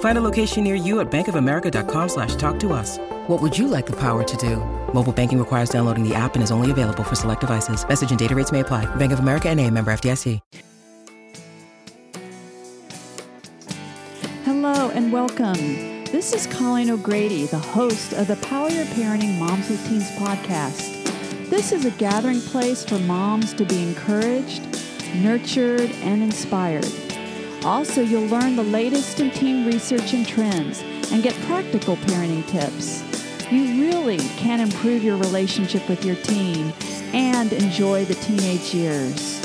Find a location near you at bankofamerica.com slash talk to us. What would you like the power to do? Mobile banking requires downloading the app and is only available for select devices. Message and data rates may apply. Bank of America and a member FDIC. Hello and welcome. This is Colleen O'Grady, the host of the Power Your Parenting Moms with Teens podcast. This is a gathering place for moms to be encouraged, nurtured, and inspired. Also, you'll learn the latest in teen research and trends and get practical parenting tips. You really can improve your relationship with your teen and enjoy the teenage years.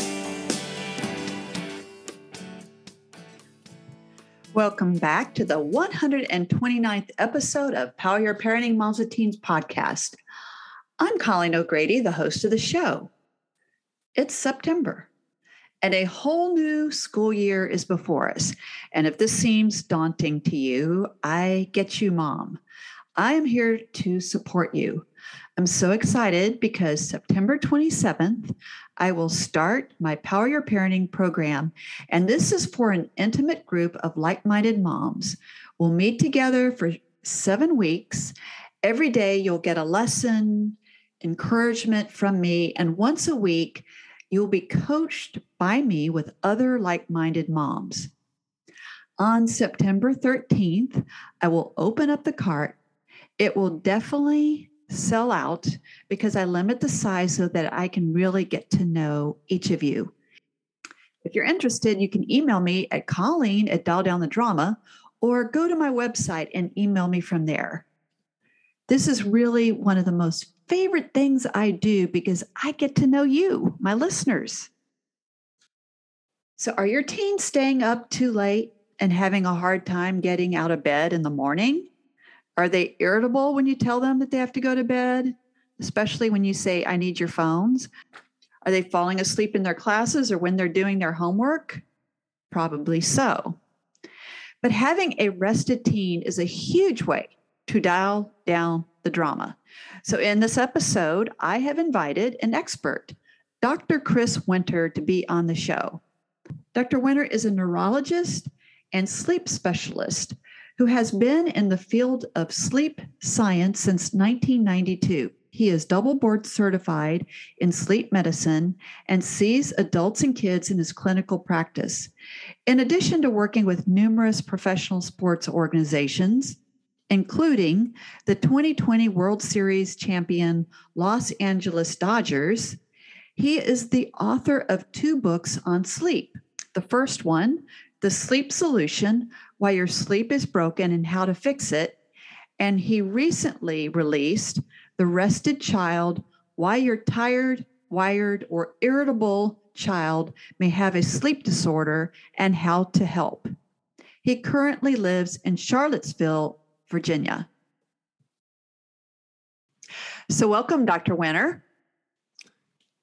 Welcome back to the 129th episode of Power Your Parenting Moms with Teens podcast. I'm Colleen O'Grady, the host of the show. It's September and a whole new school year is before us. And if this seems daunting to you, I get you, mom. I am here to support you. I'm so excited because September 27th, I will start my Power Your Parenting program. And this is for an intimate group of like minded moms. We'll meet together for seven weeks. Every day, you'll get a lesson, encouragement from me. And once a week, you'll be coached by me with other like minded moms. On September 13th, I will open up the cart. It will definitely sell out because I limit the size so that I can really get to know each of you. If you're interested, you can email me at Colleen at Dial Down the Drama or go to my website and email me from there. This is really one of the most favorite things I do because I get to know you, my listeners. So, are your teens staying up too late and having a hard time getting out of bed in the morning? Are they irritable when you tell them that they have to go to bed, especially when you say, I need your phones? Are they falling asleep in their classes or when they're doing their homework? Probably so. But having a rested teen is a huge way to dial down the drama. So, in this episode, I have invited an expert, Dr. Chris Winter, to be on the show. Dr. Winter is a neurologist and sleep specialist who has been in the field of sleep science since 1992. He is double board certified in sleep medicine and sees adults and kids in his clinical practice. In addition to working with numerous professional sports organizations, including the 2020 World Series champion Los Angeles Dodgers, he is the author of two books on sleep. The first one, The Sleep Solution Why Your Sleep is Broken and How to Fix It. And he recently released The Rested Child Why Your Tired, Wired, or Irritable Child May Have a Sleep Disorder and How to Help. He currently lives in Charlottesville, Virginia. So, welcome, Dr. Winter.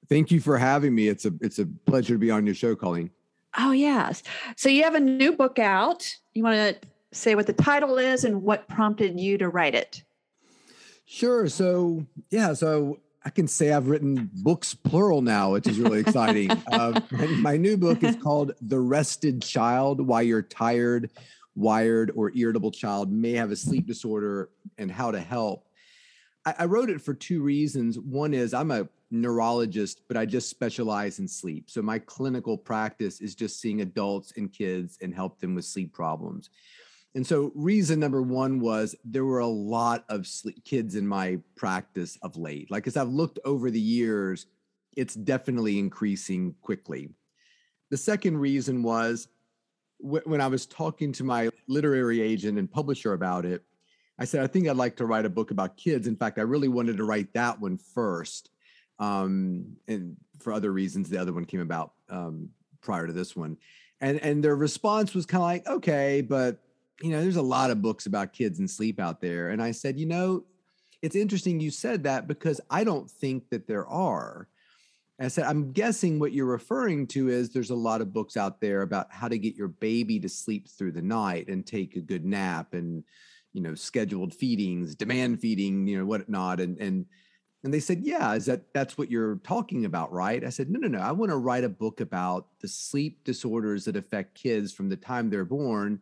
Thank you for having me. It's a it's a pleasure to be on your show, Colleen. Oh, yes. So you have a new book out. You want to say what the title is and what prompted you to write it? Sure. So, yeah, so I can say I've written books plural now, which is really exciting. uh, my new book is called The Rested Child Why You're Tired, Wired, or Irritable Child May Have a Sleep Disorder and How to Help. I, I wrote it for two reasons. One is I'm a neurologist, but I just specialize in sleep. So my clinical practice is just seeing adults and kids and help them with sleep problems. And so, reason number one was there were a lot of sleep, kids in my practice of late. Like, as I've looked over the years, it's definitely increasing quickly. The second reason was wh- when I was talking to my literary agent and publisher about it, I said, I think I'd like to write a book about kids. In fact, I really wanted to write that one first. Um, and for other reasons, the other one came about um, prior to this one. And, and their response was kind of like, okay, but you know, there's a lot of books about kids and sleep out there. And I said, you know, it's interesting you said that because I don't think that there are. And I said, I'm guessing what you're referring to is there's a lot of books out there about how to get your baby to sleep through the night and take a good nap and, you know, scheduled feedings, demand feeding, you know, whatnot. And, and, and they said, yeah, is that that's what you're talking about, right? I said, no, no, no. I want to write a book about the sleep disorders that affect kids from the time they're born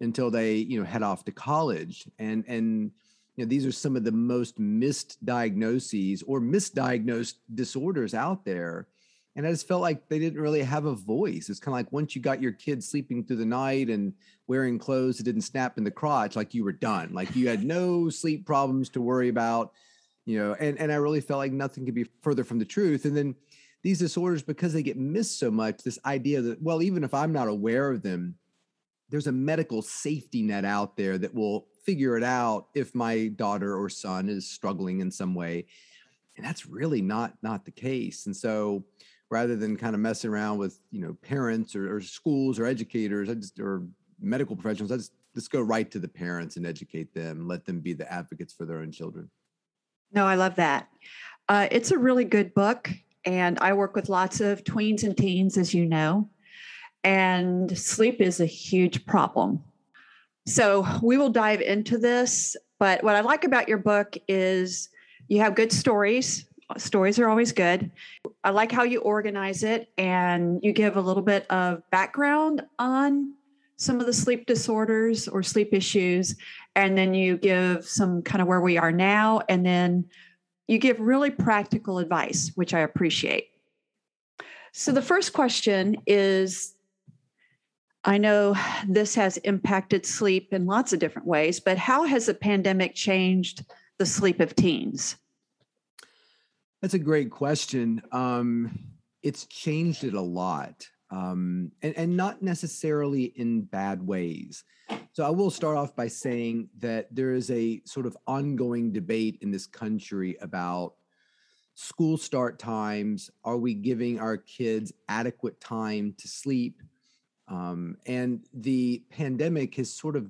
until they you know head off to college and and you know these are some of the most missed diagnoses or misdiagnosed disorders out there. And i just felt like they didn't really have a voice. It's kind of like once you got your kid sleeping through the night and wearing clothes that didn't snap in the crotch like you were done. Like you had no sleep problems to worry about you know and and i really felt like nothing could be further from the truth. And then these disorders because they get missed so much this idea that well even if i'm not aware of them there's a medical safety net out there that will figure it out if my daughter or son is struggling in some way and that's really not not the case and so rather than kind of messing around with you know parents or, or schools or educators I just, or medical professionals just just go right to the parents and educate them let them be the advocates for their own children. No i love that. Uh, it's a really good book and i work with lots of tweens and teens as you know and sleep is a huge problem. So we will dive into this. But what I like about your book is you have good stories. Stories are always good. I like how you organize it and you give a little bit of background on some of the sleep disorders or sleep issues. And then you give some kind of where we are now. And then you give really practical advice, which I appreciate. So the first question is I know this has impacted sleep in lots of different ways, but how has the pandemic changed the sleep of teens? That's a great question. Um, it's changed it a lot, um, and, and not necessarily in bad ways. So I will start off by saying that there is a sort of ongoing debate in this country about school start times. Are we giving our kids adequate time to sleep? Um, and the pandemic has sort of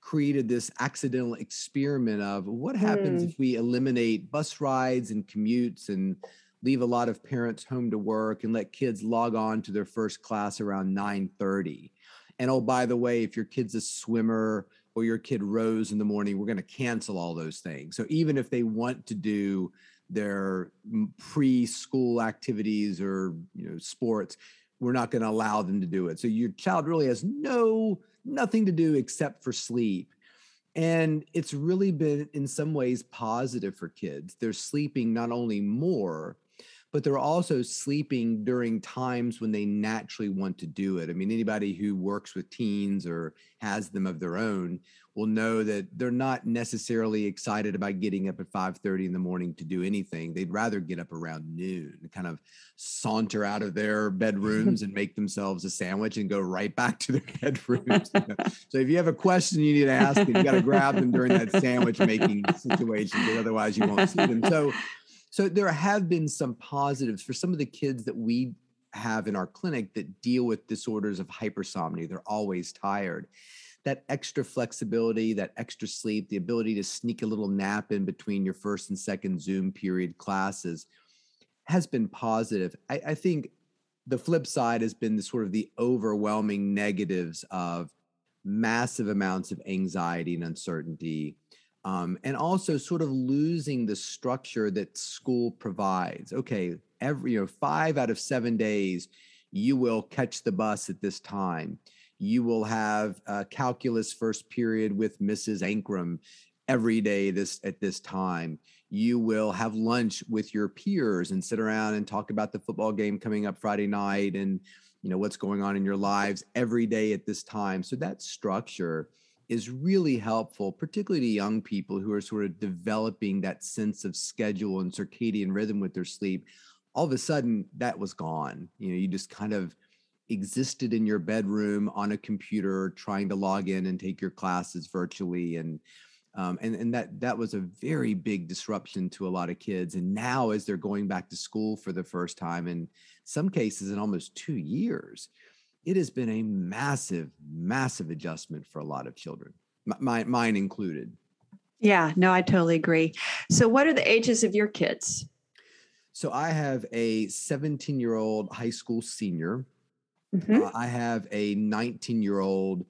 created this accidental experiment of what happens mm. if we eliminate bus rides and commutes and leave a lot of parents home to work and let kids log on to their first class around 9:30. And oh by the way, if your kid's a swimmer or your kid rows in the morning, we're going to cancel all those things. So even if they want to do their preschool activities or you know sports, we're not going to allow them to do it. So your child really has no nothing to do except for sleep. And it's really been in some ways positive for kids. They're sleeping not only more, but they're also sleeping during times when they naturally want to do it. I mean, anybody who works with teens or has them of their own will know that they're not necessarily excited about getting up at 5:30 in the morning to do anything. They'd rather get up around noon, and kind of saunter out of their bedrooms and make themselves a sandwich and go right back to their bedrooms. so if you have a question you need to ask, you got to grab them during that sandwich making situation, because otherwise you won't see them. So so there have been some positives for some of the kids that we have in our clinic that deal with disorders of hypersomnia. They're always tired. That extra flexibility, that extra sleep, the ability to sneak a little nap in between your first and second Zoom period classes has been positive. I, I think the flip side has been the sort of the overwhelming negatives of massive amounts of anxiety and uncertainty Um, and also sort of losing the structure that school provides. Okay, every you know five out of seven days you will catch the bus at this time. You will have a calculus first period with Mrs. Ankrum every day this at this time. You will have lunch with your peers and sit around and talk about the football game coming up Friday night and you know what's going on in your lives every day at this time. So that structure is really helpful, particularly to young people who are sort of developing that sense of schedule and circadian rhythm with their sleep. All of a sudden, that was gone. You know, you just kind of existed in your bedroom on a computer trying to log in and take your classes virtually and um, and and that that was a very big disruption to a lot of kids and now as they're going back to school for the first time in some cases in almost two years it has been a massive massive adjustment for a lot of children my, mine included. Yeah no i totally agree. So what are the ages of your kids? So i have a 17 year old high school senior Mm-hmm. Uh, I have a 19 year old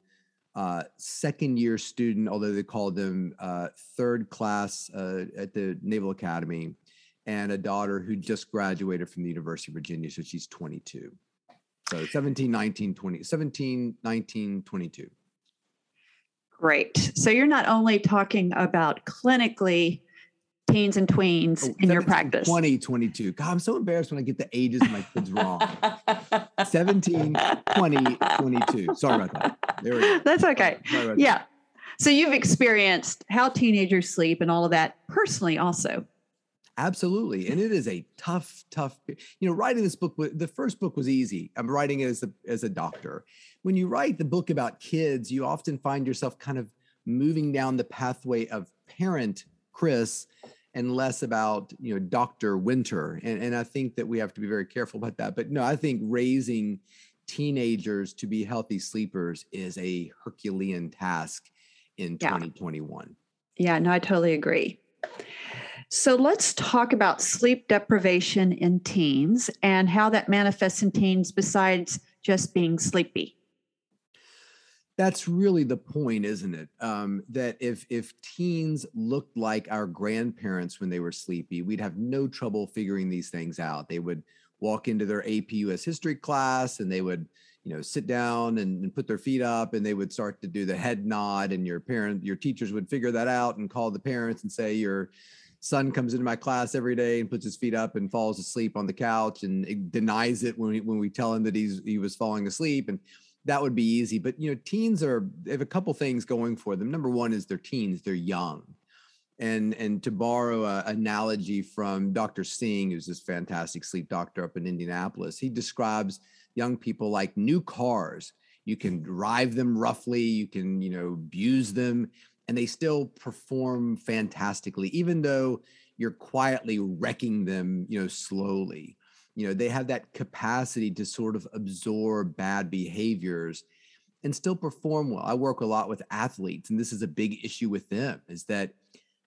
uh, second year student, although they call them uh, third class uh, at the Naval Academy, and a daughter who just graduated from the University of Virginia. So she's 22. So 17, 19, 20, 17, 19, 22. Great. So you're not only talking about clinically teens and tweens oh, in your practice? 20, 22. God, I'm so embarrassed when I get the ages of my kids wrong. 17, 20, 22. Sorry about that. There we go. That's okay. Yeah. So you've experienced how teenagers sleep and all of that personally also. Absolutely. And it is a tough, tough, you know, writing this book, the first book was easy. I'm writing it as a, as a doctor. When you write the book about kids, you often find yourself kind of moving down the pathway of parent Chris and less about you know Dr. Winter. And, and I think that we have to be very careful about that. But no, I think raising teenagers to be healthy sleepers is a Herculean task in yeah. 2021. Yeah, no, I totally agree. So let's talk about sleep deprivation in teens and how that manifests in teens besides just being sleepy that's really the point isn't it? Um, that if if teens looked like our grandparents when they were sleepy we'd have no trouble figuring these things out. They would walk into their AP US history class and they would you know sit down and, and, put their feet up and they would start to do the head nod and your parent your teachers would figure that out and call the parents and say your son comes into my class every day and puts his feet up and falls asleep on the couch and denies it when we, when we tell him that he's he was falling asleep. And that would be easy. But you know, teens are they have a couple things going for them. Number one is they're teens, they're young. And and to borrow an analogy from Dr. Singh, who's this fantastic sleep doctor up in Indianapolis, he describes young people like new cars. You can drive them roughly, you can, you know, abuse them, and they still perform fantastically, even though you're quietly wrecking them, you know, slowly you know they have that capacity to sort of absorb bad behaviors and still perform well. I work a lot with athletes and this is a big issue with them is that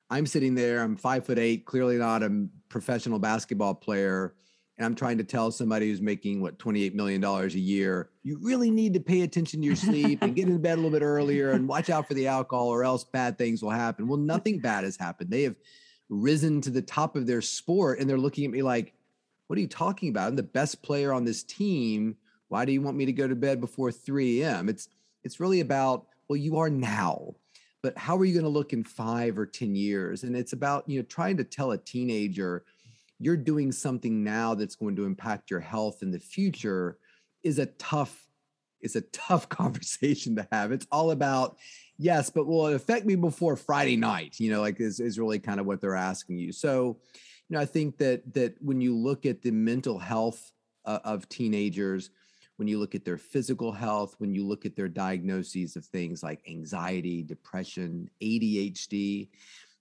i'm sitting there i'm five foot eight clearly not a professional basketball player and i'm trying to tell somebody who's making what 28 million dollars a year you really need to pay attention to your sleep and get in bed a little bit earlier and watch out for the alcohol or else bad things will happen. Well nothing bad has happened. They have risen to the top of their sport and they're looking at me like what are you talking about? I'm the best player on this team. Why do you want me to go to bed before 3 a.m.? It's it's really about, well, you are now, but how are you going to look in five or 10 years? And it's about, you know, trying to tell a teenager you're doing something now that's going to impact your health in the future is a tough is a tough conversation to have. It's all about, yes, but will it affect me before Friday night? You know, like is, is really kind of what they're asking you. So you know, I think that that when you look at the mental health uh, of teenagers, when you look at their physical health, when you look at their diagnoses of things like anxiety, depression, ADHD,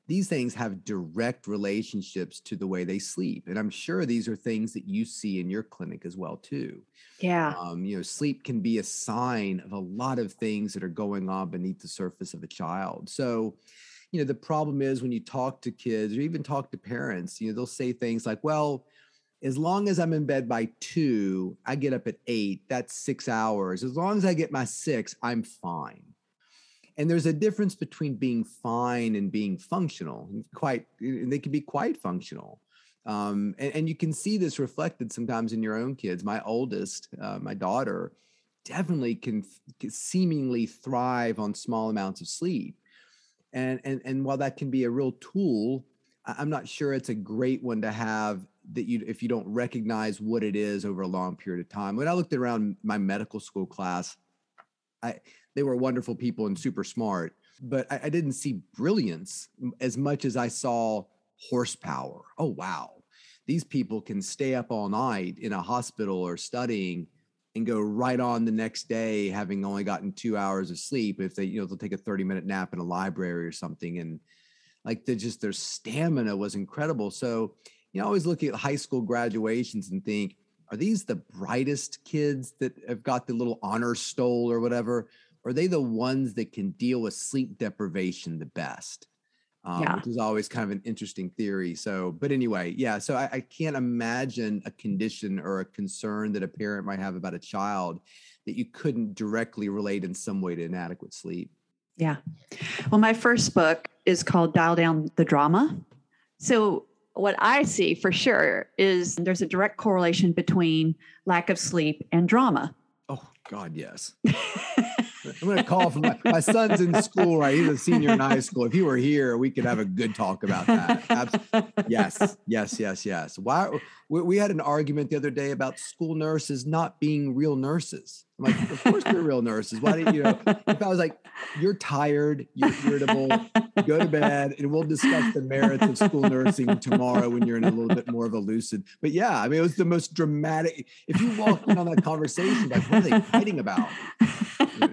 these things have direct relationships to the way they sleep. And I'm sure these are things that you see in your clinic as well too. Yeah. Um, you know, sleep can be a sign of a lot of things that are going on beneath the surface of a child. So, you know the problem is when you talk to kids or even talk to parents you know they'll say things like well as long as i'm in bed by two i get up at eight that's six hours. As long as i get my six i'm fine. And there's a difference between being fine and being functional quite and they can be quite functional. Um, and, and, you can see this reflected sometimes in your own kids. My oldest uh, my daughter definitely can, can seemingly thrive on small amounts of sleep and and and while that can be a real tool i'm not sure it's a great one to have that you if you don't recognize what it is over a long period of time. When i looked around my medical school class i they were wonderful people and super smart but I, I didn't see brilliance as much as i saw horsepower. Oh wow. These people can stay up all night in a hospital or studying and go right on the next day having only gotten two hours of sleep if they you know they'll take a 30 minute nap in a library or something and like they just their stamina was incredible. So you know always look at high school graduations and think are these the brightest kids that have got the little honor stole or whatever? Are they the ones that can deal with sleep deprivation the best um, yeah. which is always kind of an interesting theory. So, but anyway, yeah. So I, I, can't imagine a condition or a concern that a parent might have about a child that you couldn't directly relate in some way to inadequate sleep. Yeah. Well, my first book is called Dial Down the Drama. So what I see for sure is there's a direct correlation between lack of sleep and drama. Oh God, yes. I'm going to call from my, my, son's in school, right? He's a senior in high school. If he were here, we could have a good talk about that. Absolutely. Yes, yes, yes, yes. Why? We, we had an argument the other day about school nurses not being real nurses. I'm like, of course they're real nurses. Why do you know? If I was like, you're tired, you're irritable, go to bed, and we'll discuss the merits of school nursing tomorrow when you're in a little bit more of a lucid. But yeah, I mean, it was the most dramatic. If you walk in on that conversation, like, what are they fighting about?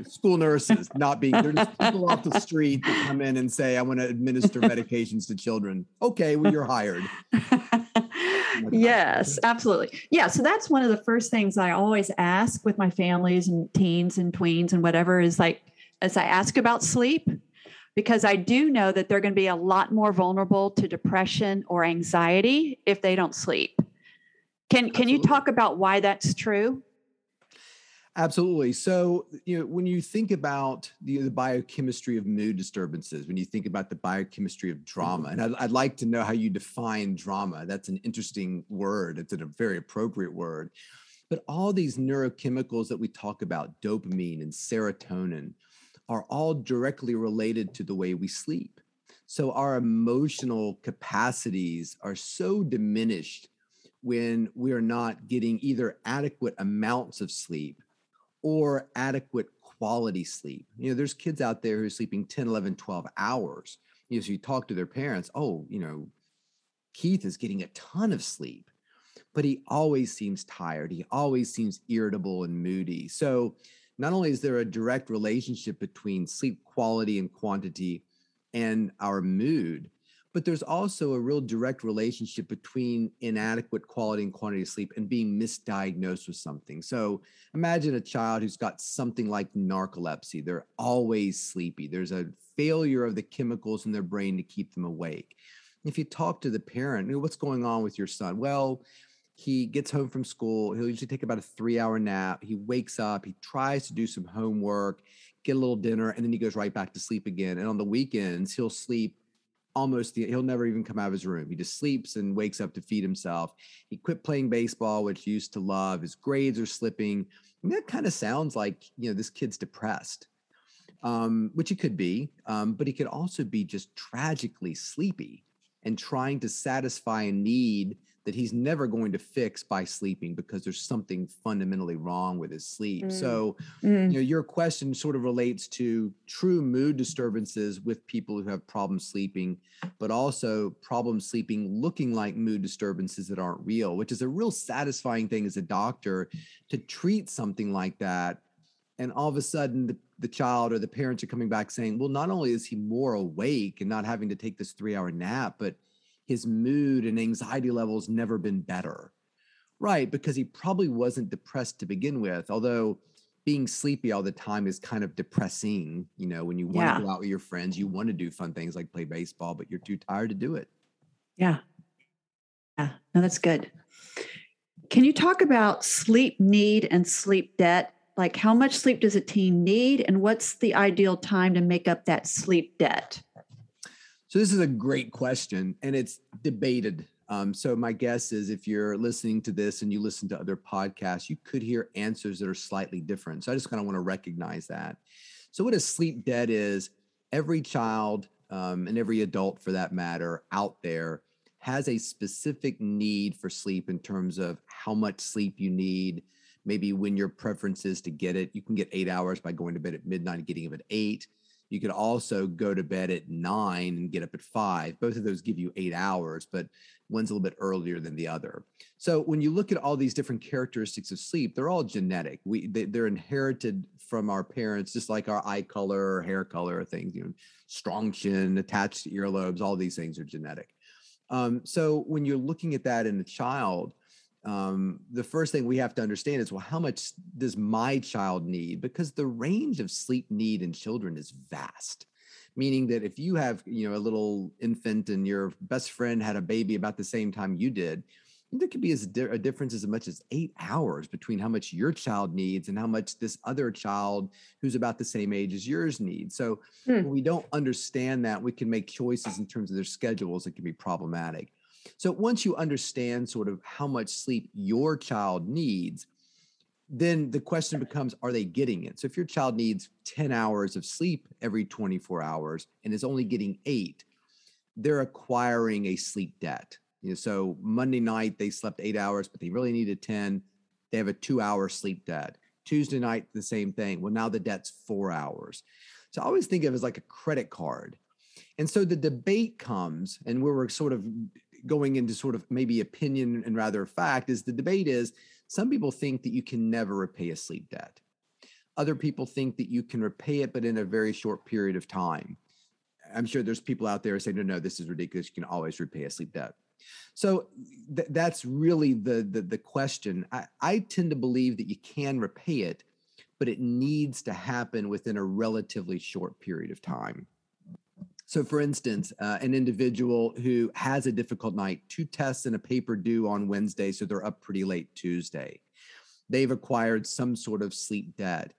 School nurses not being they're people off the street that come in and say, I want to administer medications to children. Okay, well, you're hired. yes, absolutely. Yeah. So that's one of the first things I always ask with my families and teens and tweens and whatever is like, as I ask about sleep, because I do know that they're going to be a lot more vulnerable to depression or anxiety if they don't sleep. Can can you talk about why that's true? Absolutely. So, you know, when you think about the, the, biochemistry of mood disturbances, when you think about the biochemistry of mm-hmm. drama, and I'd, I'd, like to know how you define drama. That's an interesting word. It's a very appropriate word. But all these neurochemicals that we talk about, dopamine and serotonin, are all directly related to the way we sleep. So, our emotional capacities are so diminished when we are not getting either adequate amounts of sleep or adequate quality sleep. You know, there's kids out there who are sleeping 10, 11, 12 hours. You know, so you talk to their parents, oh, you know, Keith is getting a ton of sleep, but he always seems tired. He always seems irritable and moody. So, not only is there a direct relationship between sleep quality and quantity and our mood, but there's also a real direct relationship between inadequate quality and quantity of sleep and being misdiagnosed with something. So imagine a child who's got something like narcolepsy. They're always sleepy. There's a failure of the chemicals in their brain to keep them awake. If you talk to the parent, what's going on with your son? Well, he gets home from school. He'll usually take about a three hour nap. He wakes up, he tries to do some homework, get a little dinner, and then he goes right back to sleep again. And on the weekends, he'll sleep almost the, he'll never even come out of his room. He just sleeps and wakes up to feed himself. He quit playing baseball, which he used to love. His grades are slipping. And that kind of sounds like you know this kid's depressed, um, which he could be, um, but he could also be just tragically sleepy and trying to satisfy a need that he's never going to fix by sleeping because there's something fundamentally wrong with his sleep. Mm. So, mm. you know, your question sort of relates to true mood disturbances with people who have problems sleeping, but also problem sleeping looking like mood disturbances that aren't real, which is a real satisfying thing as a doctor to treat something like that. And all of a sudden, the, the child or the parents are coming back saying, well, not only is he more awake and not having to take this three hour nap, but his mood and anxiety levels never been better. Right, because he probably wasn't depressed to begin with, although being sleepy all the time is kind of depressing. You know, when you want yeah. to go out with your friends, you want to do fun things like play baseball, but you're too tired to do it. Yeah. Yeah. No, that's good. Can you talk about sleep need and sleep debt Like, how much sleep does a teen need, and what's the ideal time to make up that sleep debt? So, this is a great question, and it's debated. Um, so, my guess is if you're listening to this and you listen to other podcasts, you could hear answers that are slightly different. So, I just kind of want to recognize that. So, what a sleep debt is, every child um, and every adult for that matter out there has a specific need for sleep in terms of how much sleep you need maybe when your preference is to get it you can get eight hours by going to bed at midnight and getting up at eight you could also go to bed at nine and get up at five. Both of those give you eight hours but one's a little bit earlier than the other. So when you look at all these different characteristics of sleep they're all genetic. We they, are inherited from our parents just like our eye color or hair color or things you know strong chin attached earlobes all these things are genetic. Um, so when you're looking at that in a child um, the first thing we have to understand is well how much does my child need because the range of sleep need in children is vast meaning that if you have you know a little infant and your best friend had a baby about the same time you did there could be a difference as much as eight hours between how much your child needs and how much this other child who's about the same age as yours needs. So hmm. when we don't understand that, we can make choices in terms of their schedules. It can be problematic. So once you understand sort of how much sleep your child needs, then the question becomes are they getting it? So if your child needs 10 hours of sleep every 24 hours and is only getting eight, they're acquiring a sleep debt. You know, so Monday night they slept eight hours, but they really needed 10. They have a two hour sleep debt. Tuesday night, the same thing. Well, now the debt's four hours. So I always think of it as like a credit card. And so the debate comes, and where we're sort of going into sort of maybe opinion and rather fact is the debate is some people think that you can never repay a sleep debt. Other people think that you can repay it, but in a very short period of time. I'm sure there's people out there saying, no, no, this is ridiculous. You can always repay a sleep debt. So th- that's really the, the, the question. I, I tend to believe that you can repay it, but it needs to happen within a relatively short period of time. So, for instance, uh, an individual who has a difficult night, two tests and a paper due on Wednesday, so they're up pretty late Tuesday. They've acquired some sort of sleep debt.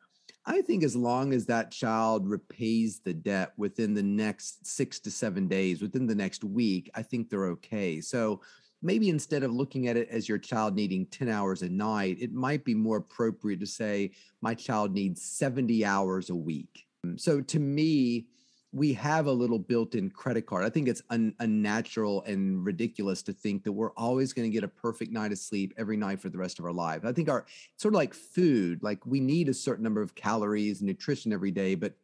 I think as long as that child repays the debt within the next six to seven days, within the next week, I think they're okay. So maybe instead of looking at it as your child needing 10 hours a night, it might be more appropriate to say, my child needs 70 hours a week. So to me, we have a little built-in credit card. I think it's un- unnatural and ridiculous to think that we're always going to get a perfect night of sleep every night for the rest of our life. I think our sort of like food, like we need a certain number of calories and nutrition every day, but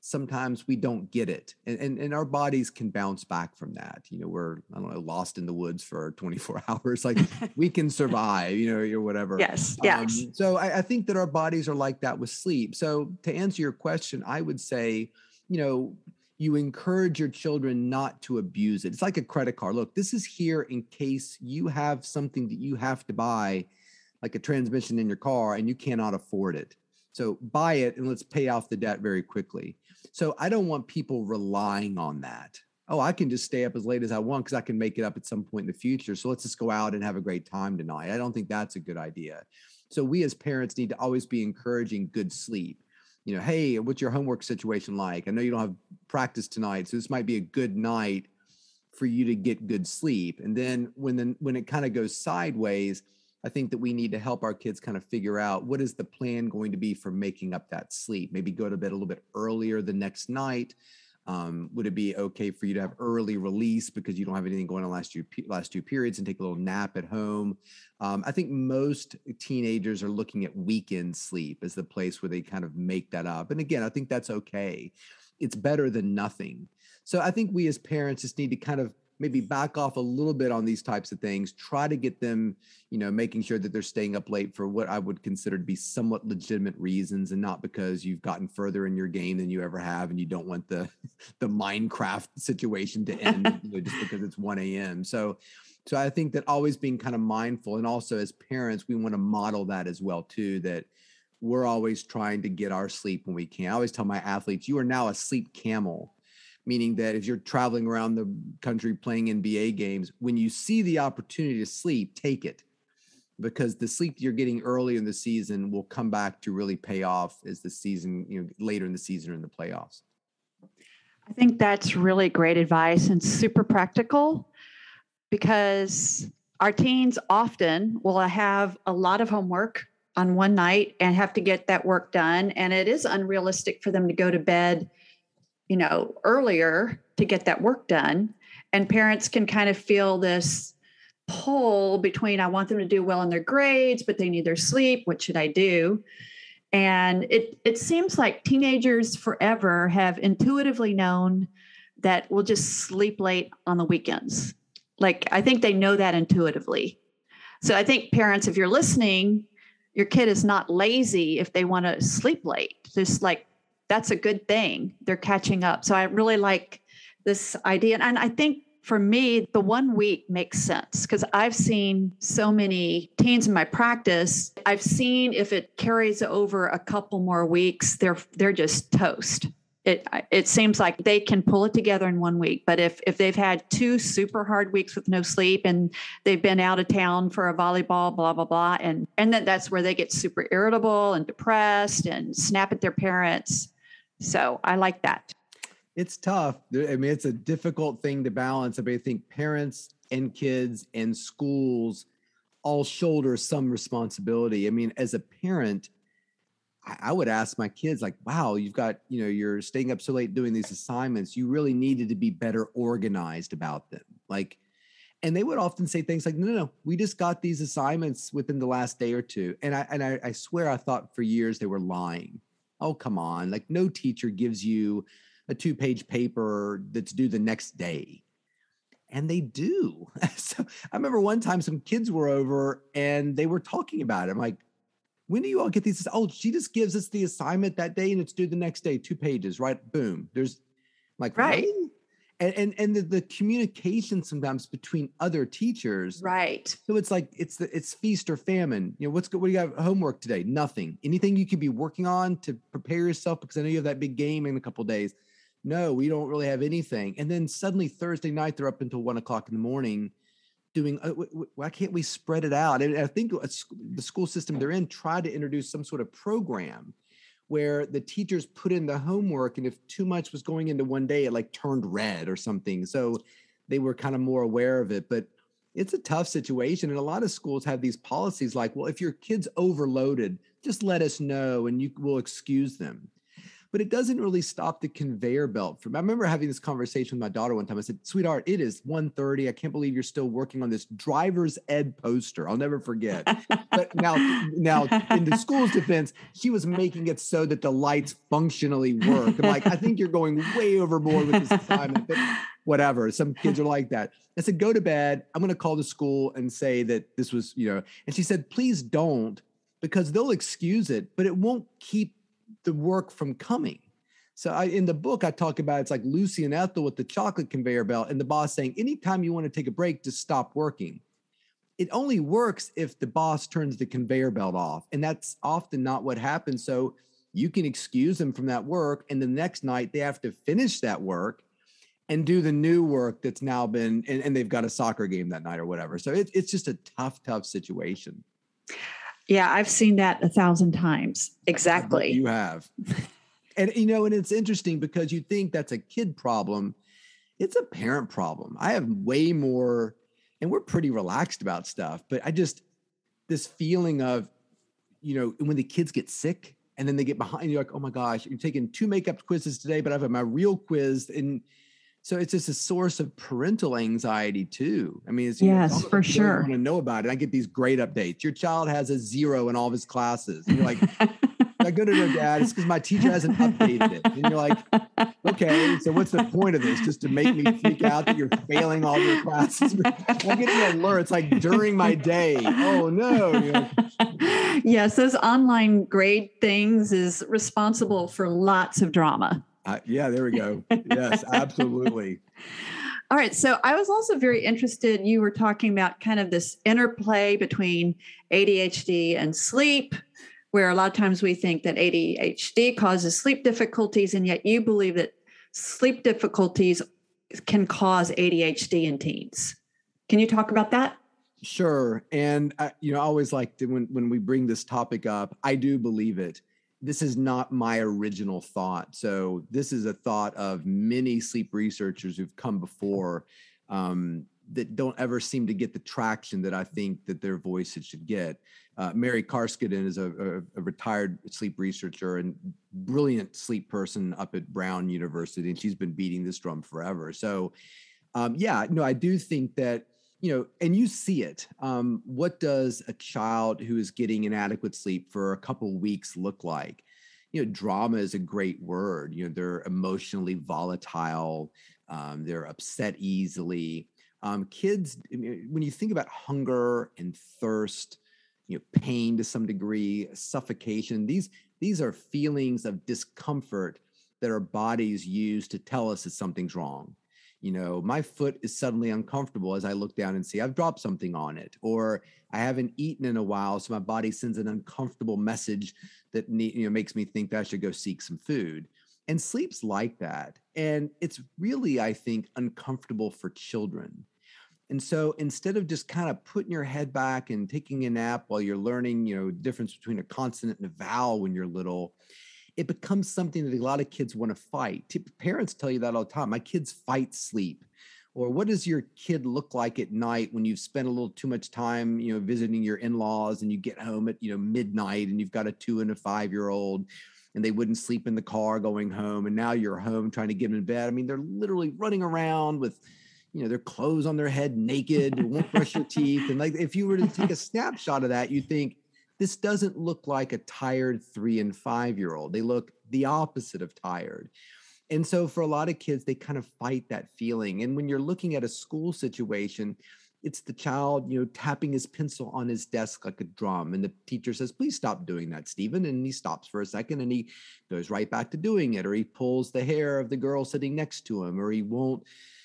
sometimes we don't get it. And, and and our bodies can bounce back from that. You know, we're I don't know, lost in the woods for 24 hours. Like we can survive, you know, or whatever. Yes. Yes. Um, so I, I think that our bodies are like that with sleep. So to answer your question, I would say you know, you encourage your children not to abuse it. It's like a credit card. Look, this is here in case you have something that you have to buy, like a transmission in your car, and you cannot afford it. So buy it and let's pay off the debt very quickly. So I don't want people relying on that. Oh, I can just stay up as late as I want because I can make it up at some point in the future. So let's just go out and have a great time tonight. I don't think that's a good idea. So we as parents need to always be encouraging good sleep you know, hey, what's your homework situation like? I know you don't have practice tonight, so this might be a good night for you to get good sleep. And then when then when it kind of goes sideways, I think that we need to help our kids kind of figure out what is the plan going to be for making up that sleep. Maybe go to bed a little bit earlier the next night. Um, would it be okay for you to have early release because you don't have anything going on last two last two periods and take a little nap at home? Um, I think most teenagers are looking at weekend sleep as the place where they kind of make that up. And again, I think that's okay. It's better than nothing. So I think we as parents just need to kind of maybe back off a little bit on these types of things try to get them you know making sure that they're staying up late for what i would consider to be somewhat legitimate reasons and not because you've gotten further in your game than you ever have and you don't want the the minecraft situation to end you know, just because it's 1 a.m so so i think that always being kind of mindful and also as parents we want to model that as well too that we're always trying to get our sleep when we can. I always tell my athletes you are now a sleep camel meaning that if you're traveling around the country playing NBA games, when you see the opportunity to sleep, take it. because the sleep you're getting early in the season will come back to really pay off as the season, you know, later in the season or in the playoffs. I think that's really great advice and super practical because our teens often will have a lot of homework on one night and have to get that work done. And it is unrealistic for them to go to bed, you know, earlier to get that work done. And parents can kind of feel this pull between I want them to do well in their grades, but they need their sleep. What should I do? And it it seems like teenagers forever have intuitively known that we'll just sleep late on the weekends. Like I think they know that intuitively. So I think parents, if you're listening, your kid is not lazy if they want to sleep late. Just like that's a good thing. They're catching up. So I really like this idea. And I think for me, the one week makes sense because I've seen so many teens in my practice. I've seen if it carries over a couple more weeks, they're they're just toast. It it seems like they can pull it together in one week. But if if they've had two super hard weeks with no sleep and they've been out of town for a volleyball, blah blah blah, and and then that's where they get super irritable and depressed and snap at their parents. So I like that it's tough. I mean, it's a difficult thing to balance. I, I think parents and kids and schools all shoulder some responsibility. I mean, as a parent, I would ask my kids, like, wow, you've got, you know, you're staying up so late doing these assignments. You really needed to be better organized about them. Like, and they would often say things like, no, no, no, we just got these assignments within the last day or two. And I and I, I swear I thought for years they were lying. Oh, come on. Like no teacher gives you a two page paper that's due the next day. And they do. so I remember one time some kids were over and they were talking about it. I'm like, when do you all get these? Oh, she just gives us the assignment that day and it's due the next day, two pages, right? Boom. There's like, right. Really? And and, and the, the communication sometimes between other teachers. Right. So it's like it's the it's feast or famine. You know, what's good? What do you have homework today? Nothing. Anything you could be working on to prepare yourself because I know you have that big game in a couple days no, we don't really have anything. And then suddenly Thursday night, they're up until one o'clock in the morning doing, uh, why can't we spread it out? And I think the school system they're in tried to introduce some sort of program where the teachers put in the homework and if too much was going into one day, it like turned red or something. So they were kind of more aware of it. But it's a tough situation. And a lot of schools have these policies like, well, if your kid's overloaded, just let us know and you will excuse them but it doesn't really stop the conveyor belt from i remember having this conversation with my daughter one time. I said sweetheart it is 1.30 i can't believe you're still working on this driver's ed poster. I'll never forget. But now now in the school's defense she was making it so that the lights functionally work. I'm like i think you're going way overboard with this assignment but whatever. Some kids are like that. I said go to bed. I'm going to call the school and say that this was you know and she said please don't because they'll excuse it but it won't keep the work from coming. So I, in the book, I talk about it's like Lucy and Ethel with the chocolate conveyor belt, and the boss saying, anytime you want to take a break, just stop working. It only works if the boss turns the conveyor belt off, and that's often not what happens. So you can excuse them from that work, and the next night they have to finish that work and do the new work that's now been, and, and they've got a soccer game that night or whatever. So it, it's just a tough, tough situation. Yeah, I've seen that a thousand times. Exactly. You have. and you know, and it's interesting because you think that's a kid problem. It's a parent problem. I have way more, and we're pretty relaxed about stuff, but I just this feeling of, you know, when the kids get sick and then they get behind, you're like, oh my gosh, you're taking two makeup quizzes today, but I have had my real quiz. And so it's just a source of parental anxiety too. I mean, it's yes, for sure. Want to know about it? I get these great updates. Your child has a zero in all of his classes. And you're like, I go to their dad. It's because my teacher hasn't updated it. And you're like, okay, so what's the point of this? Just to make me freak out that you're failing all your classes? I'm getting alerts like during my day. Oh no. yes, those online grade things is responsible for lots of drama. Uh, yeah, there we go. Yes, absolutely. All right. So I was also very interested. You were talking about kind of this interplay between ADHD and sleep, where a lot of times we think that ADHD causes sleep difficulties, and yet you believe that sleep difficulties can cause ADHD in teens. Can you talk about that? Sure. And, you know, I always like to, when, when we bring this topic up, I do believe it. This is not my original thought. So, this is a thought of many sleep researchers who've come before um, that don't ever seem to get the traction that I think that their voices should get. Uh, Mary Carskadon is a, a, a, retired sleep researcher and brilliant sleep person up at Brown University, and she's been beating this drum forever. So, um, yeah, no, I do think that you know, and you see it. Um, what does a child who is getting inadequate sleep for a couple weeks look like? You know, drama is a great word. You know, they're emotionally volatile. Um, they're upset easily. Um, kids, when you think about hunger and thirst, you know, pain to some degree, suffocation, these these are feelings of discomfort that our bodies use to tell us that something's wrong. You know, my foot is suddenly uncomfortable as I look down and see I've dropped something on it, or I haven't eaten in a while, so my body sends an uncomfortable message that you know makes me think that I should go seek some food. And sleep's like that, and it's really, I think, uncomfortable for children and so instead of just kind of putting your head back and taking a nap while you're learning, you know, the difference between a consonant and a vowel when you're little, it becomes something that a lot of kids want to fight. Parents tell you that all the time. My kids fight sleep. Or what does your kid look like at night when you've spent a little too much time, you know, visiting your in-laws and you get home at, you know, midnight and you've got a two and a five year old and they wouldn't sleep in the car going home and now you're home trying to get them in bed. I mean, they're literally running around with you know, their clothes on their head, naked, won't brush their teeth. And like, if you were to take a snapshot of that, you think this doesn't look like a tired three and five year old. They look the opposite of tired. And so for a lot of kids, they kind of fight that feeling. And when you're looking at a school situation, it's the child, you know, tapping his pencil on his desk like a drum. And the teacher says, please stop doing that, Stephen. And he stops for a second and he goes right back to doing it. Or he pulls the hair of the girl sitting next to him, or he won't,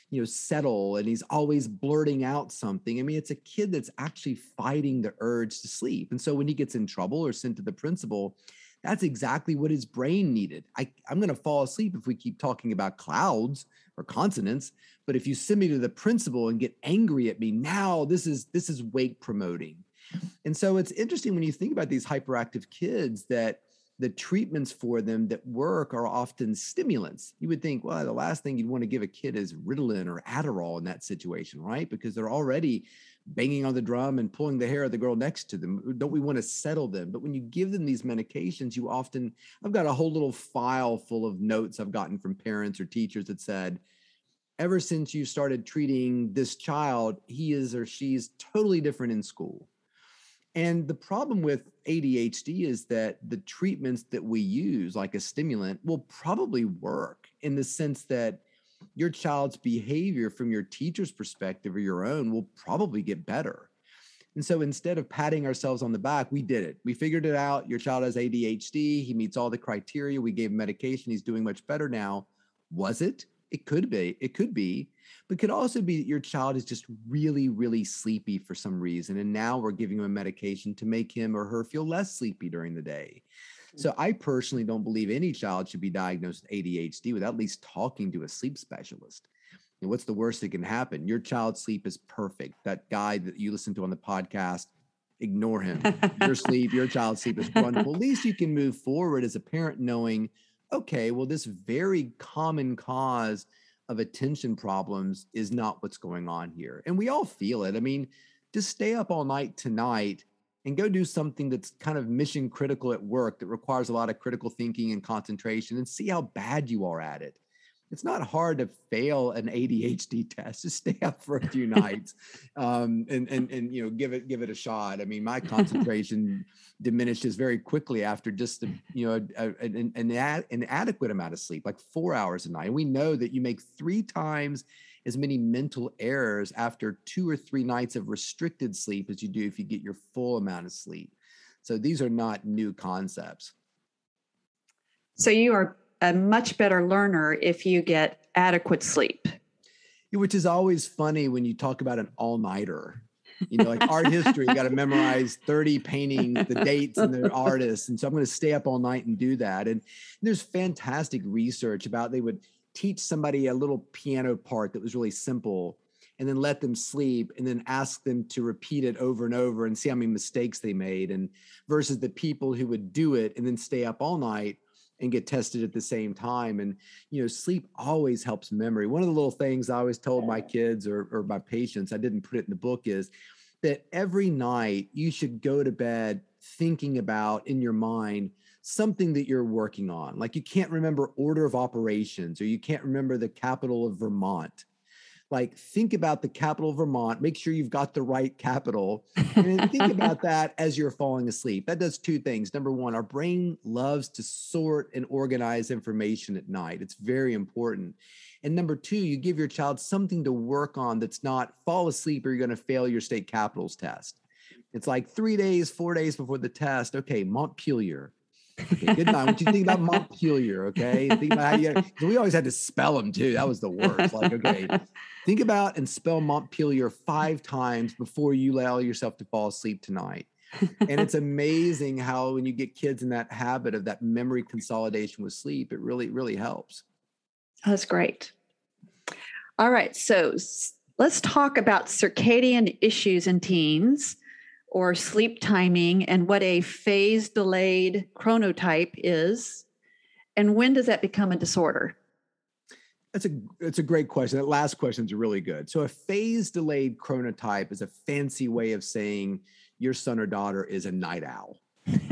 you know settle and he's always blurting out something. I mean it's a kid that's actually fighting the urge to sleep. And so when he gets in trouble or sent to the principal that's exactly what his brain needed. I, i'm going to fall asleep if we keep talking about clouds or consonants but if you send me to the principal and get angry at me now this is this is wake promoting and so it's interesting when you think about these hyperactive kids that the treatments for them that work are often stimulants. You would think, well, the last thing you'd want to give a kid is Ritalin or Adderall in that situation, right? Because they're already banging on the drum and pulling the hair of the girl next to them. Don't we want to settle them? But when you give them these medications, you often, I've got a whole little file full of notes I've gotten from parents or teachers that said, ever since you started treating this child, he is or she's totally different in school and the problem with ADHD is that the treatments that we use, like a stimulant, will probably work in the sense that your child's behavior from your teacher's perspective or your own will probably get better. And so instead of patting ourselves on the back, we did it. We figured it out. Your child has ADHD. He meets all the criteria. We gave him medication. He's doing much better now. Was it? It could be. It could be but could also be that your child is just really, really sleepy for some reason. And now we're giving him a medication to make him or her feel less sleepy during the day. Hmm. So I personally don't believe any child should be diagnosed with ADHD without at least talking to a sleep specialist. And what's the worst that can happen? Your child's sleep is perfect. That guy that you listen to on the podcast, ignore him. your sleep, your child's sleep is wonderful. At least you can move forward as a parent knowing, okay, well, this very common cause of attention problems is not what's going on here. And we all feel it. I mean, just stay up all night tonight and go do something that's kind of mission critical at work that requires a lot of critical thinking and concentration and see how bad you are at it it's not hard to fail an ADHD test. Just stay up for a few nights, um, and and and you know give it give it a shot. I mean, my concentration diminishes very quickly after just you know a, a, an, an, ad, an adequate amount of sleep, like four hours a night. And we know that you make three times as many mental errors after two or three nights of restricted sleep as you do if you get your full amount of sleep. So these are not new concepts. So you are a much better learner if you get adequate sleep. Which is always funny when you talk about an all nighter. You know, like art history, you got to memorize 30 paintings, the dates and the artists. And so I'm going to stay up all night and do that. And there's fantastic research about they would teach somebody a little piano part that was really simple. and then let them sleep and then ask them to repeat it over and over and see how many mistakes they made and versus the people who would do it and then stay up all night and get tested at the same time and you know sleep always helps memory. One of the little things i always told my kids or, or my patients i didn't put it in the book is that every night you should go to bed thinking about in your mind something that you're working on. Like you can't remember order of operations or you can't remember the capital of vermont like think about the capital of Vermont, make sure you've got the right capital, and think about that as you're falling asleep. That does two things. Number one, our brain loves to sort and organize information at night. It's very important. And number two, you give your child something to work on that's not fall asleep or you're going to fail your state capitals test. It's like three days, four days before the test. Okay, Montpelier. Okay, good night. What do you think about Montpelier? Okay, think about how you. We always had to spell them too. That was the worst. Like, okay, think about and spell Montpelier five times before you allow yourself to fall asleep tonight. and it's amazing how when you get kids in that habit of that memory consolidation with sleep, it really, really helps. That's great. All right, so let's talk about circadian issues in teens or sleep timing and what a phase delayed chronotype is and when does that become a disorder? That's a that's a great question. That last question is really good. So a phase delayed chronotype is a fancy way of saying your son or daughter is a night owl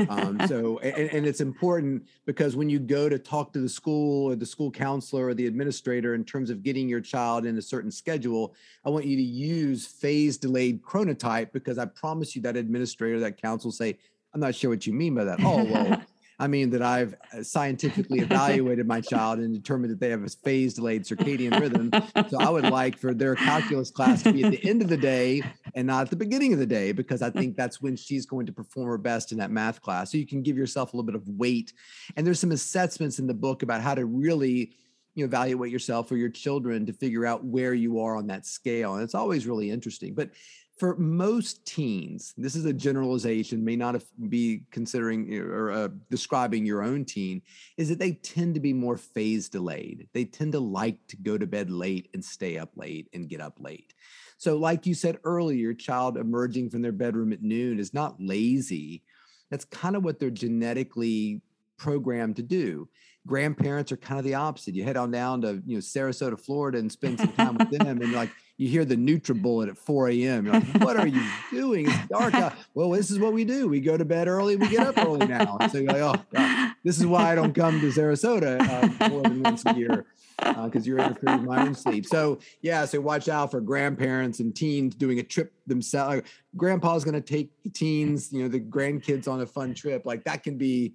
um, so and, and, it's important because when you go to talk to the school or the school counselor or the administrator in terms of getting your child in a certain schedule i want you to use phase delayed chronotype because i promise you that administrator that council say i'm not sure what you mean by that. Oh well I mean that I've uh, scientifically evaluated my child and determined that they have a phase delayed circadian rhythm. So I would like for their calculus class to be at the end of the day and not at the beginning of the day because I think that's when she's going to perform her best in that math class. So you can give yourself a little bit of weight. And there's some assessments in the book about how to really you know, evaluate yourself or your children to figure out where you are on that scale. And it's always really interesting. But for most teens, this is a generalization, may not be considering or uh, describing your own teen, is that they tend to be more phase delayed. They tend to like to go to bed late and stay up late and get up late. So, like you said earlier, child emerging from their bedroom at noon is not lazy. That's kind of what they're genetically programmed to do. Grandparents are kind of the opposite. You head on down to you know Sarasota, Florida, and spend some time with them, and like you hear the NutriBullet at 4 a.m. You're like, what are you doing? It's dark out. Well, this is what we do. We go to bed early. We get up early now. so you're like, oh, God, this is why I don't come to Sarasota uh, more than once a year because uh, you're interfering with my own sleep. So yeah, so watch out for grandparents and teens doing a trip themselves. Grandpa's going to take the teens, you know, the grandkids on a fun trip. Like that can be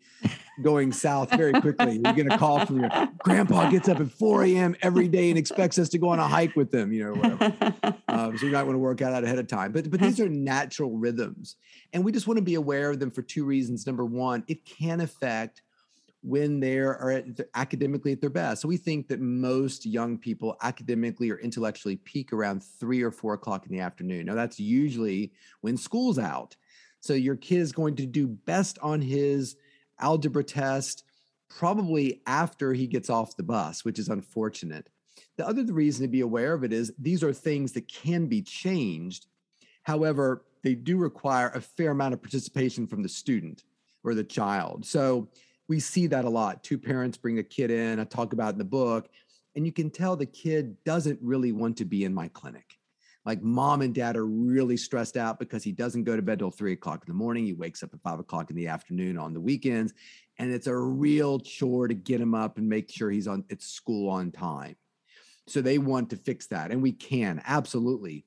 going south very quickly. You get a call from your grandpa gets up at 4 a.m. every day and expects us to go on a hike with them, you know, whatever. Um, so you might want to work out ahead of time. But but these are natural rhythms, and we just want to be aware of them for two reasons. Number one, it can affect when they are at, academically at their best. So we think that most young people academically or intellectually peak around three or four o'clock in the afternoon. Now that's usually when school's out. So your kid is going to do best on his algebra test probably after he gets off the bus, which is unfortunate. The other reason to be aware of it is these are things that can be changed. However, they do require a fair amount of participation from the student or the child. So we see that a lot. Two parents bring a kid in, I talk about in the book, and you can tell the kid doesn't really want to be in my clinic. Like mom and dad are really stressed out because he doesn't go to bed till three o'clock in the morning. He wakes up at five o'clock in the afternoon on the weekends. And it's a real chore to get him up and make sure he's on at school on time. So they want to fix that. And we can, absolutely.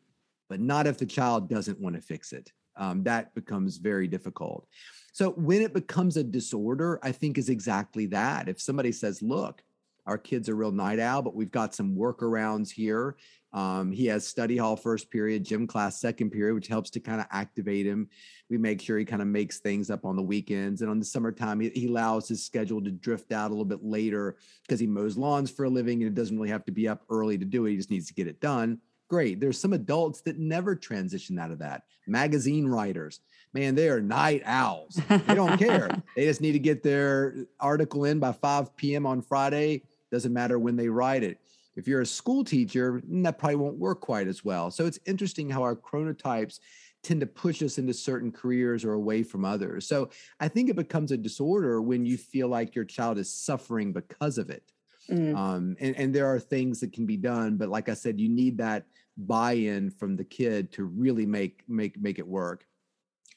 But not if the child doesn't want to fix it. Um, that becomes very difficult. So when it becomes a disorder, I think is exactly that. If somebody says, look, our kid's a real night owl, but we've got some workarounds here. Um, he has study hall first period, gym class second period, which helps to kind of activate him. We make sure he kind of makes things up on the weekends. And on the summertime, he, he allows his schedule to drift out a little bit later because he mows lawns for a living and it doesn't really have to be up early to do it. He just needs to get it done. Great. There's some adults that never transition out of that. Magazine writers, man, they are night owls. They don't care. They just need to get their article in by 5 p.m. on Friday. Doesn't matter when they write it. If you're a school teacher, that probably won't work quite as well. So it's interesting how our chronotypes tend to push us into certain careers or away from others. So I think it becomes a disorder when you feel like your child is suffering because of it. Mm. Um, and, and there are things that can be done, but like I said, you need that buy-in from the kid to really make make make it work.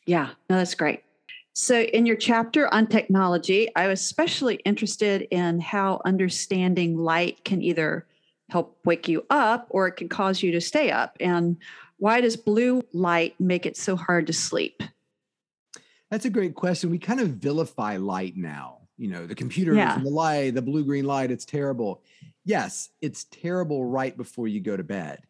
Yeah, no, that's great. So, in your chapter on technology, I was especially interested in how understanding light can either help wake you up or it can cause you to stay up. And why does blue light make it so hard to sleep? That's a great question. We kind of vilify light now. You know, the computers yeah. and the light, the blue green light, it's terrible. Yes, it's terrible right before you go to bed.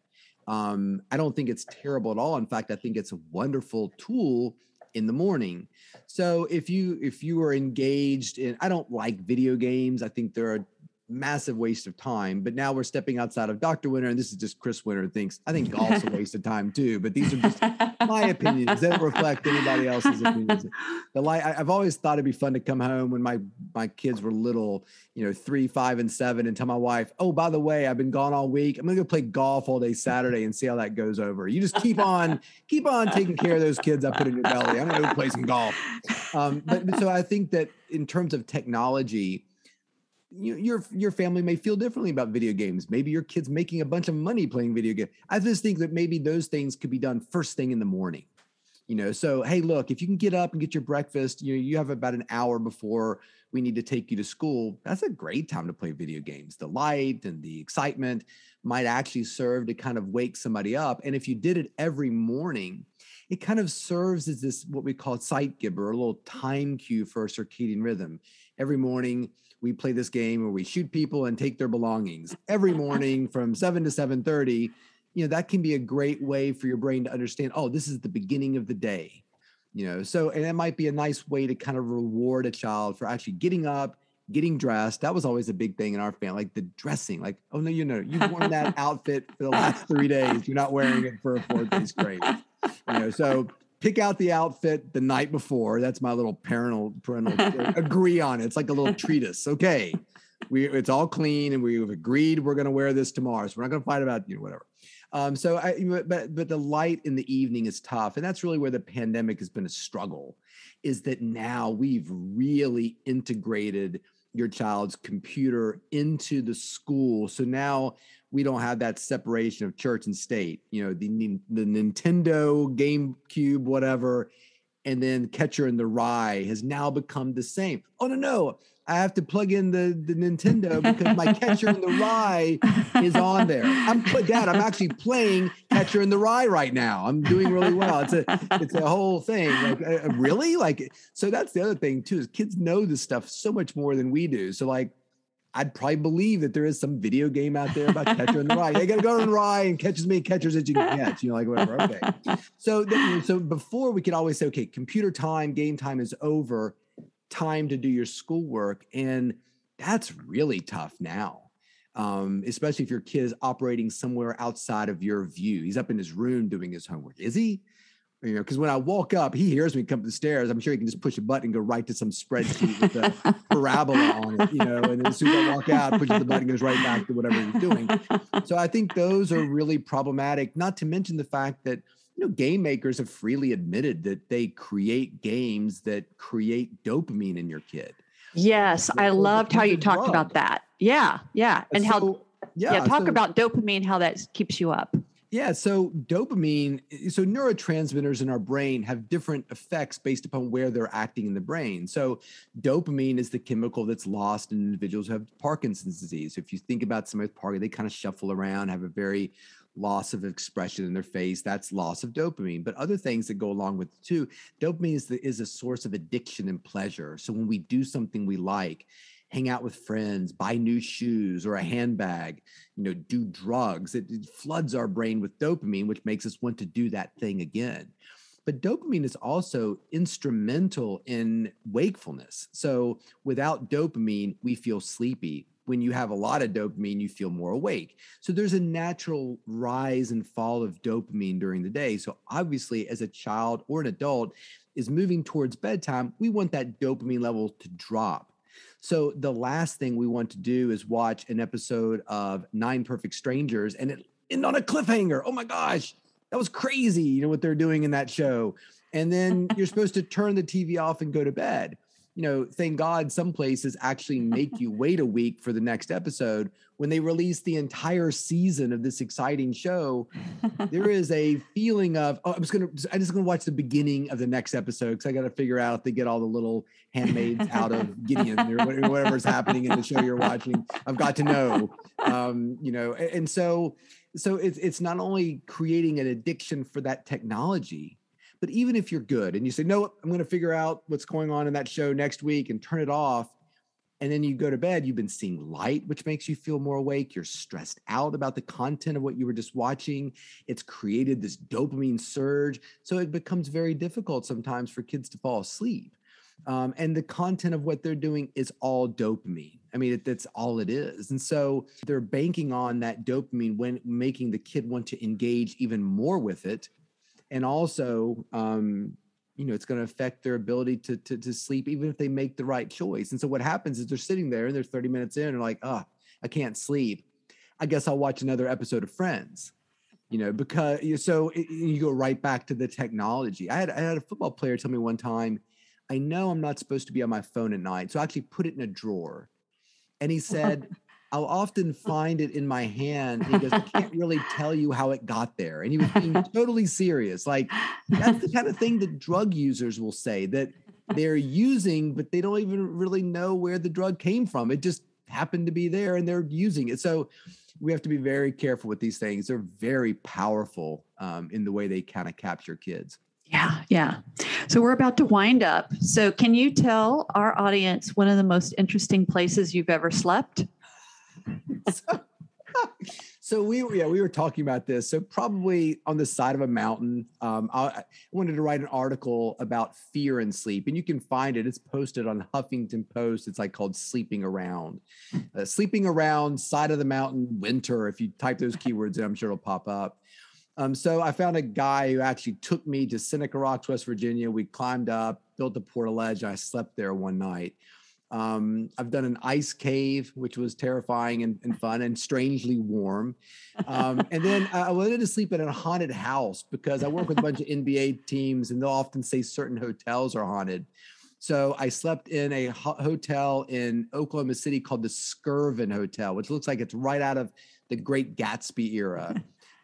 Um, I don't think it's terrible at all. In fact, I think it's a wonderful tool in the morning. So if you if you are engaged in I don't like video games. I think they're a massive waste of time. But now we're stepping outside of Dr. Winter, and this is just Chris Winter thinks. I think golf's a waste of time too. But these are just my opinions. They don't reflect anybody else's opinions. The light. I, have always thought it'd be fun to come home when my my kids were little, you know, three, five, and seven, and tell my wife, "Oh, by the way, I've been gone all week. I'm gonna go play golf all day Saturday and see how that goes over." You just keep on, keep on taking care of those kids I put in your belly. I'm gonna go play some golf. Um, but, but so I think that in terms of technology you, your your family may feel differently about video games. Maybe your kid's making a bunch of money playing video games. I just think that maybe those things could be done first thing in the morning. You know, so hey, look, if you can get up and get your breakfast, you know, you have about an hour before we need to take you to school. That's a great time to play video games. The light and the excitement might actually serve to kind of wake somebody up. And if you did it every morning, it kind of serves as this what we call Zeitgeber, a little time cue for a circadian rhythm. Every morning, we play this game where we shoot people and take their belongings every morning from 7 to 7:30 you know that can be a great way for your brain to understand oh this is the beginning of the day you know? So and it might be a nice way to kind of reward a child for actually getting up getting dressed. That was always a big thing in our family like the dressing like oh no you know you've worn that outfit for the last three days. You're not wearing it for a fourth day straight you know? So pick out the outfit the night before. That's my little parental parental agree on it. It's like a little treatise. Okay. We it's all clean and we've agreed we're going to wear this tomorrow. So we're not going to fight about you know whatever. Um, so I but but the light in the evening is tough, and that's really where the pandemic has been a struggle. Is that now we've really integrated your child's computer into the school. So now we don't have that separation of church and state. You know, the the Nintendo, GameCube, whatever, and then Catcher in the Rye has now become the same. Oh no, no, I have to plug in the the Nintendo because my Catcher in the Rye is on there. I'm Dad. I'm actually playing Catcher in the Rye right now. I'm doing really well. It's a it's a whole thing. Like uh, really, like so. That's the other thing too. Is kids know this stuff so much more than we do. So like I'd probably believe that there is some video game out there about catcher in the rye. They got to go in the rye and catch as many catchers as you can catch. You know, like whatever. Okay. So, so before we could always say, okay, computer time, game time is over. Time to do your schoolwork, and that's really tough now. Um, especially if your kid is operating somewhere outside of your view. He's up in his room doing his homework. Is he? You know, because when I walk up, he hears me come up the stairs. I'm sure he can just push a button and go right to some spreadsheet with a parabola on it, you know. And then as soon as I walk out, pushes the button, goes right back to whatever he's doing. So I think those are really problematic. Not to mention the fact that you know game makers have freely admitted that they create games that create dopamine in your kid. Yes, I loved how you talked drug. about that. Yeah, yeah, and so, how yeah, yeah talk so, about dopamine, how that keeps you up. Yeah, so dopamine, eh, so neurotransmitters in our brain have different effects based upon where they're acting in the brain. So dopamine is the chemical that's lost in individuals who have Parkinson's disease. So if you think about somebody with Parkinson's, they kind of shuffle around, have a very loss of expression in their face. That's loss of dopamine. But other things that go along with it too, dopamine is the, is a source of addiction and pleasure. So when we do something we like, hang out with friends, buy new shoes or a handbag, you know, do drugs. It, it, floods our brain with dopamine, which makes us want to do that thing again. But dopamine is also instrumental in wakefulness. So without dopamine, we feel sleepy. When you have a lot of dopamine, you feel more awake. So there's a natural rise and fall of dopamine during the day. So obviously, as a child or an adult is moving towards bedtime, we want that dopamine level to drop So the last thing we want to do is watch an episode of Nine Perfect Strangers and it end on a cliffhanger. Oh my gosh, that was crazy. You know what they're doing in that show. And then you're supposed to turn the TV off and go to bed. You know, thank God some places actually make you wait a week for the next episode. When they release the entire season of this exciting show, there is a feeling of, oh, I'm just gonna I'm just gonna watch the beginning of the next episode because I gotta figure out if they get all the little handmaids out of Gideon or whatever's happening in the show you're watching. I've got to know. Um, you know, and so so it's it's not only creating an addiction for that technology, but even if you're good and you say, no, I'm going to figure out what's going on in that show next week and turn it off. And then you go to bed, you've been seeing light, which makes you feel more awake. You're stressed out about the content of what you were just watching. It's created this dopamine surge. So it becomes very difficult sometimes for kids to fall asleep. Um, and the content of what they're doing is all dopamine. I mean, it, that's all it is. And so they're banking on that dopamine when making the kid want to engage even more with it. And also, um, you know, it's going to affect their ability to, to, to sleep, even if they make the right choice. And so what happens is they're sitting there and they're 30 minutes in and like, oh, I can't sleep. I guess I'll watch another episode of Friends you know because so it, you go right back to the technology i had i had a football player tell me one time I know I'm not supposed to be on my phone at night. So I actually put it in a drawer. And he said, I'll often find it in my hand. And he goes, I can't really tell you how it got there. And he was being totally serious. Like that's the kind of thing that drug users will say that they're using, but they don't even really know where the drug came from. It just happened to be there and they're using it. So we have to be very careful with these things. They're very powerful um, in the way they kind of capture kids. Yeah, yeah. So we're about to wind up. So can you tell our audience one of the most interesting places you've ever slept? so, we yeah we were talking about this. So probably on the side of a mountain. Um, I, I wanted to write an article about fear and sleep, and you can find it. It's posted on Huffington Post. It's like called "Sleeping Around," uh, sleeping around side of the mountain winter. If you type those keywords in, I'm sure it'll pop up. Um, so I found a guy who actually took me to Seneca Rocks, West Virginia. We climbed up, built a portaledge. I slept there one night. Um, I've done an ice cave, which was terrifying and, and fun and strangely warm. Um, and then I wanted to sleep in a haunted house because I work with a bunch of NBA teams and they'll often say certain hotels are haunted. So I slept in a ho- hotel in Oklahoma City called the Skirvin Hotel, which looks like it's right out of the Great Gatsby era.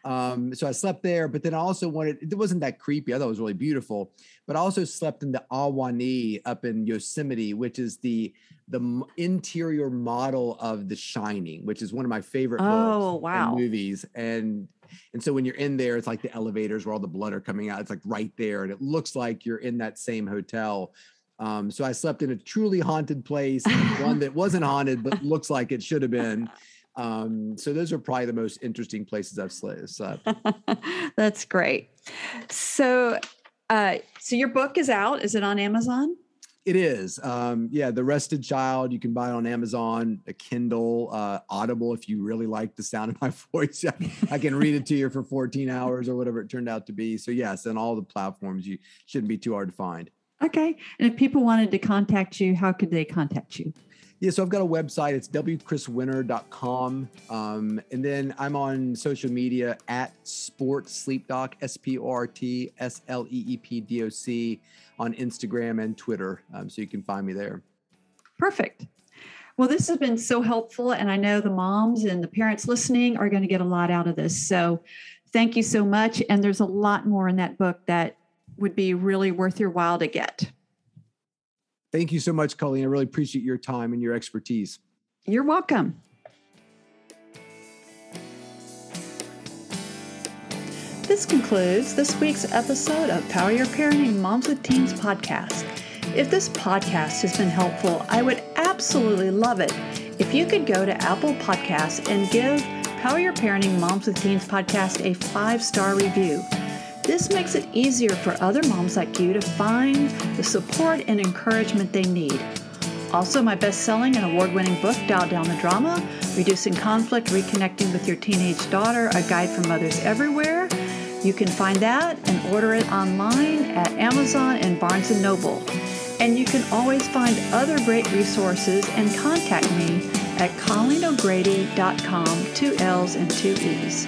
Um, so I slept there, but then I also wanted, it wasn't that creepy. I thought it was really beautiful, but I also slept in the Ahwahnee up in Yosemite, which is the, the interior model of The Shining, which is one of my favorite oh, wow. movies. And, and so when you're in there, it's like the elevators where all the blood are coming out. It's like right there. And it looks like you're in that same hotel. Um, so I slept in a truly haunted place, one that wasn't haunted, but looks like it should have been. Um, so those are probably the most interesting places I've slept. That's great. So, uh, so your book is out. Is it on Amazon? It is. Um, yeah, The Rested Child. You can buy it on Amazon, a Kindle, uh, Audible. If you really like the sound of my voice, I can read it to you for 14 hours or whatever it turned out to be. So yes, and all the platforms. You shouldn't be too hard to find. Okay. And if people wanted to contact you, how could they contact you? Yeah, so I've got a website. It's wchriswinter.com. Um, and then I'm on social media at Sport Sleep S P O R T S L E E P D O C on Instagram and Twitter. Um, so you can find me there. Perfect. Well, this has been so helpful. And I know the moms and the parents listening are going to get a lot out of this. So thank you so much. And there's a lot more in that book that would be really worth your while to get. Thank you so much, Colleen. I really appreciate your time and your expertise. You're welcome. This concludes this week's episode of Power Your Parenting Moms with Teens podcast. If this podcast has been helpful, I would absolutely love it if you could go to Apple Podcasts and give Power Your Parenting Moms with Teens podcast a five star review. This makes it easier for other moms like you to find the support and encouragement they need. Also, my best selling and award winning book, Dial Down the Drama Reducing Conflict, Reconnecting with Your Teenage Daughter, a guide for mothers everywhere. You can find that and order it online at Amazon and Barnes & Noble. And you can always find other great resources and contact me at ColleenO'Grady.com, two L's and two E's.